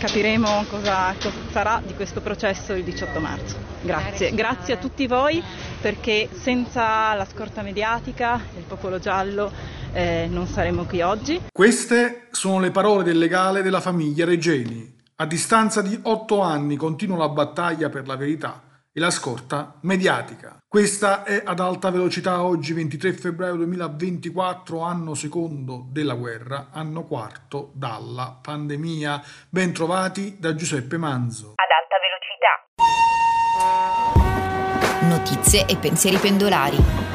Capiremo cosa, cosa, sarà di questo processo il 18 marzo. Grazie, grazie a tutti voi perché senza la scorta mediatica del popolo giallo eh, non saremmo qui oggi. Queste sono le parole del legale della famiglia Regeni. A distanza di otto anni continua la battaglia per la verità e la scorta mediatica. Questa è ad alta velocità oggi 23 febbraio 2024, anno secondo della guerra, anno quarto dalla pandemia. Ben trovati da Giuseppe Manzo. Ad alta velocità. Notizie e pensieri pendolari.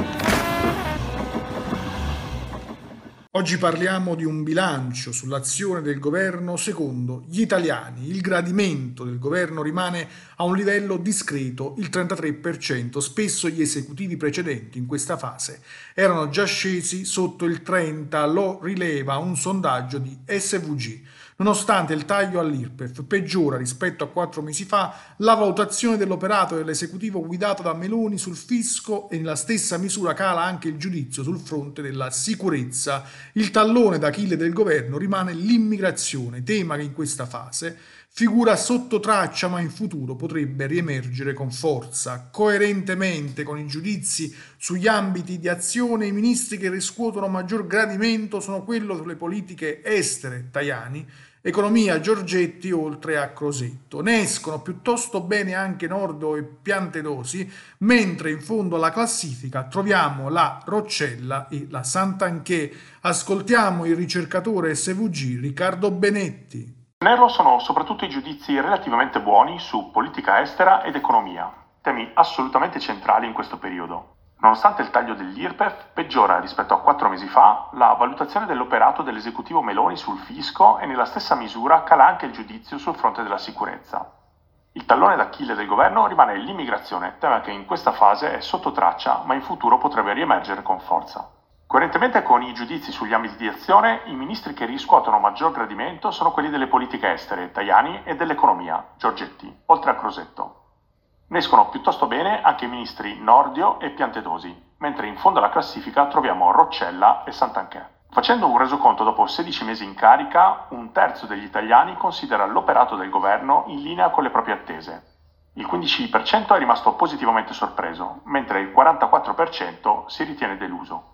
Oggi parliamo di un bilancio sull'azione del governo secondo gli italiani. Il gradimento del governo rimane a un livello discreto, il 33%. Spesso gli esecutivi precedenti in questa fase erano già scesi sotto il 30%, lo rileva un sondaggio di SVG. Nonostante il taglio all'IRPEF peggiora rispetto a quattro mesi fa, la valutazione dell'operato dell'esecutivo guidato da Meloni sul fisco e nella stessa misura cala anche il giudizio sul fronte della sicurezza. Il tallone d'Achille del governo rimane l'immigrazione, tema che in questa fase figura sotto traccia ma in futuro potrebbe riemergere con forza. Coerentemente con i giudizi sugli ambiti di azione, i ministri che riscuotono maggior gradimento sono quello sulle politiche estere, Tajani, economia Giorgetti oltre a Crosetto. Ne escono piuttosto bene anche Nordo e Piantedosi, mentre in fondo alla classifica troviamo la Roccella e la Sant'Anché. Ascoltiamo il ricercatore SVG Riccardo Benetti. Nero sono soprattutto i giudizi relativamente buoni su politica estera ed economia, temi assolutamente centrali in questo periodo. Nonostante il taglio dell'IRPEF, peggiora rispetto a quattro mesi fa la valutazione dell'operato dell'esecutivo Meloni sul fisco e nella stessa misura cala anche il giudizio sul fronte della sicurezza. Il tallone d'Achille del governo rimane l'immigrazione, tema che in questa fase è sotto traccia ma in futuro potrebbe riemergere con forza. Coerentemente con i giudizi sugli ambiti di azione, i ministri che riscuotono maggior gradimento sono quelli delle politiche estere, Tajani, e dell'economia, Giorgetti, oltre a Crosetto. Ne escono piuttosto bene anche i ministri Nordio e Piantedosi, mentre in fondo alla classifica troviamo Roccella e Sant'Anché. Facendo un resoconto dopo 16 mesi in carica, un terzo degli italiani considera l'operato del governo in linea con le proprie attese. Il 15% è rimasto positivamente sorpreso, mentre il 44% si ritiene deluso.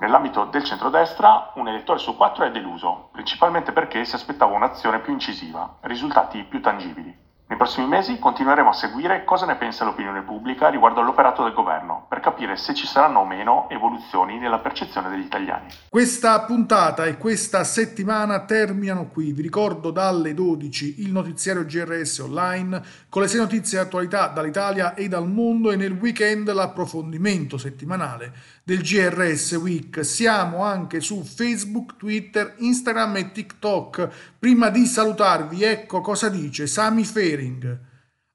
Nell'ambito del centrodestra, un elettore su quattro è deluso, principalmente perché si aspettava un'azione più incisiva, risultati più tangibili. Nei prossimi mesi continueremo a seguire cosa ne pensa l'opinione pubblica riguardo all'operato del governo, per capire se ci saranno o meno evoluzioni nella percezione degli italiani. Questa puntata e questa settimana terminano qui. Vi ricordo dalle 12 il notiziario GRS online con le sei notizie di attualità dall'Italia e dal mondo e nel weekend l'approfondimento settimanale del GRS Week. Siamo anche su Facebook, Twitter, Instagram e TikTok. Prima di salutarvi, ecco cosa dice Sami Fering.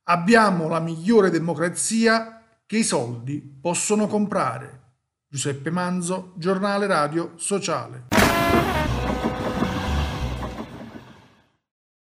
Abbiamo la migliore democrazia che i soldi possono comprare. Giuseppe Manzo, giornale radio sociale.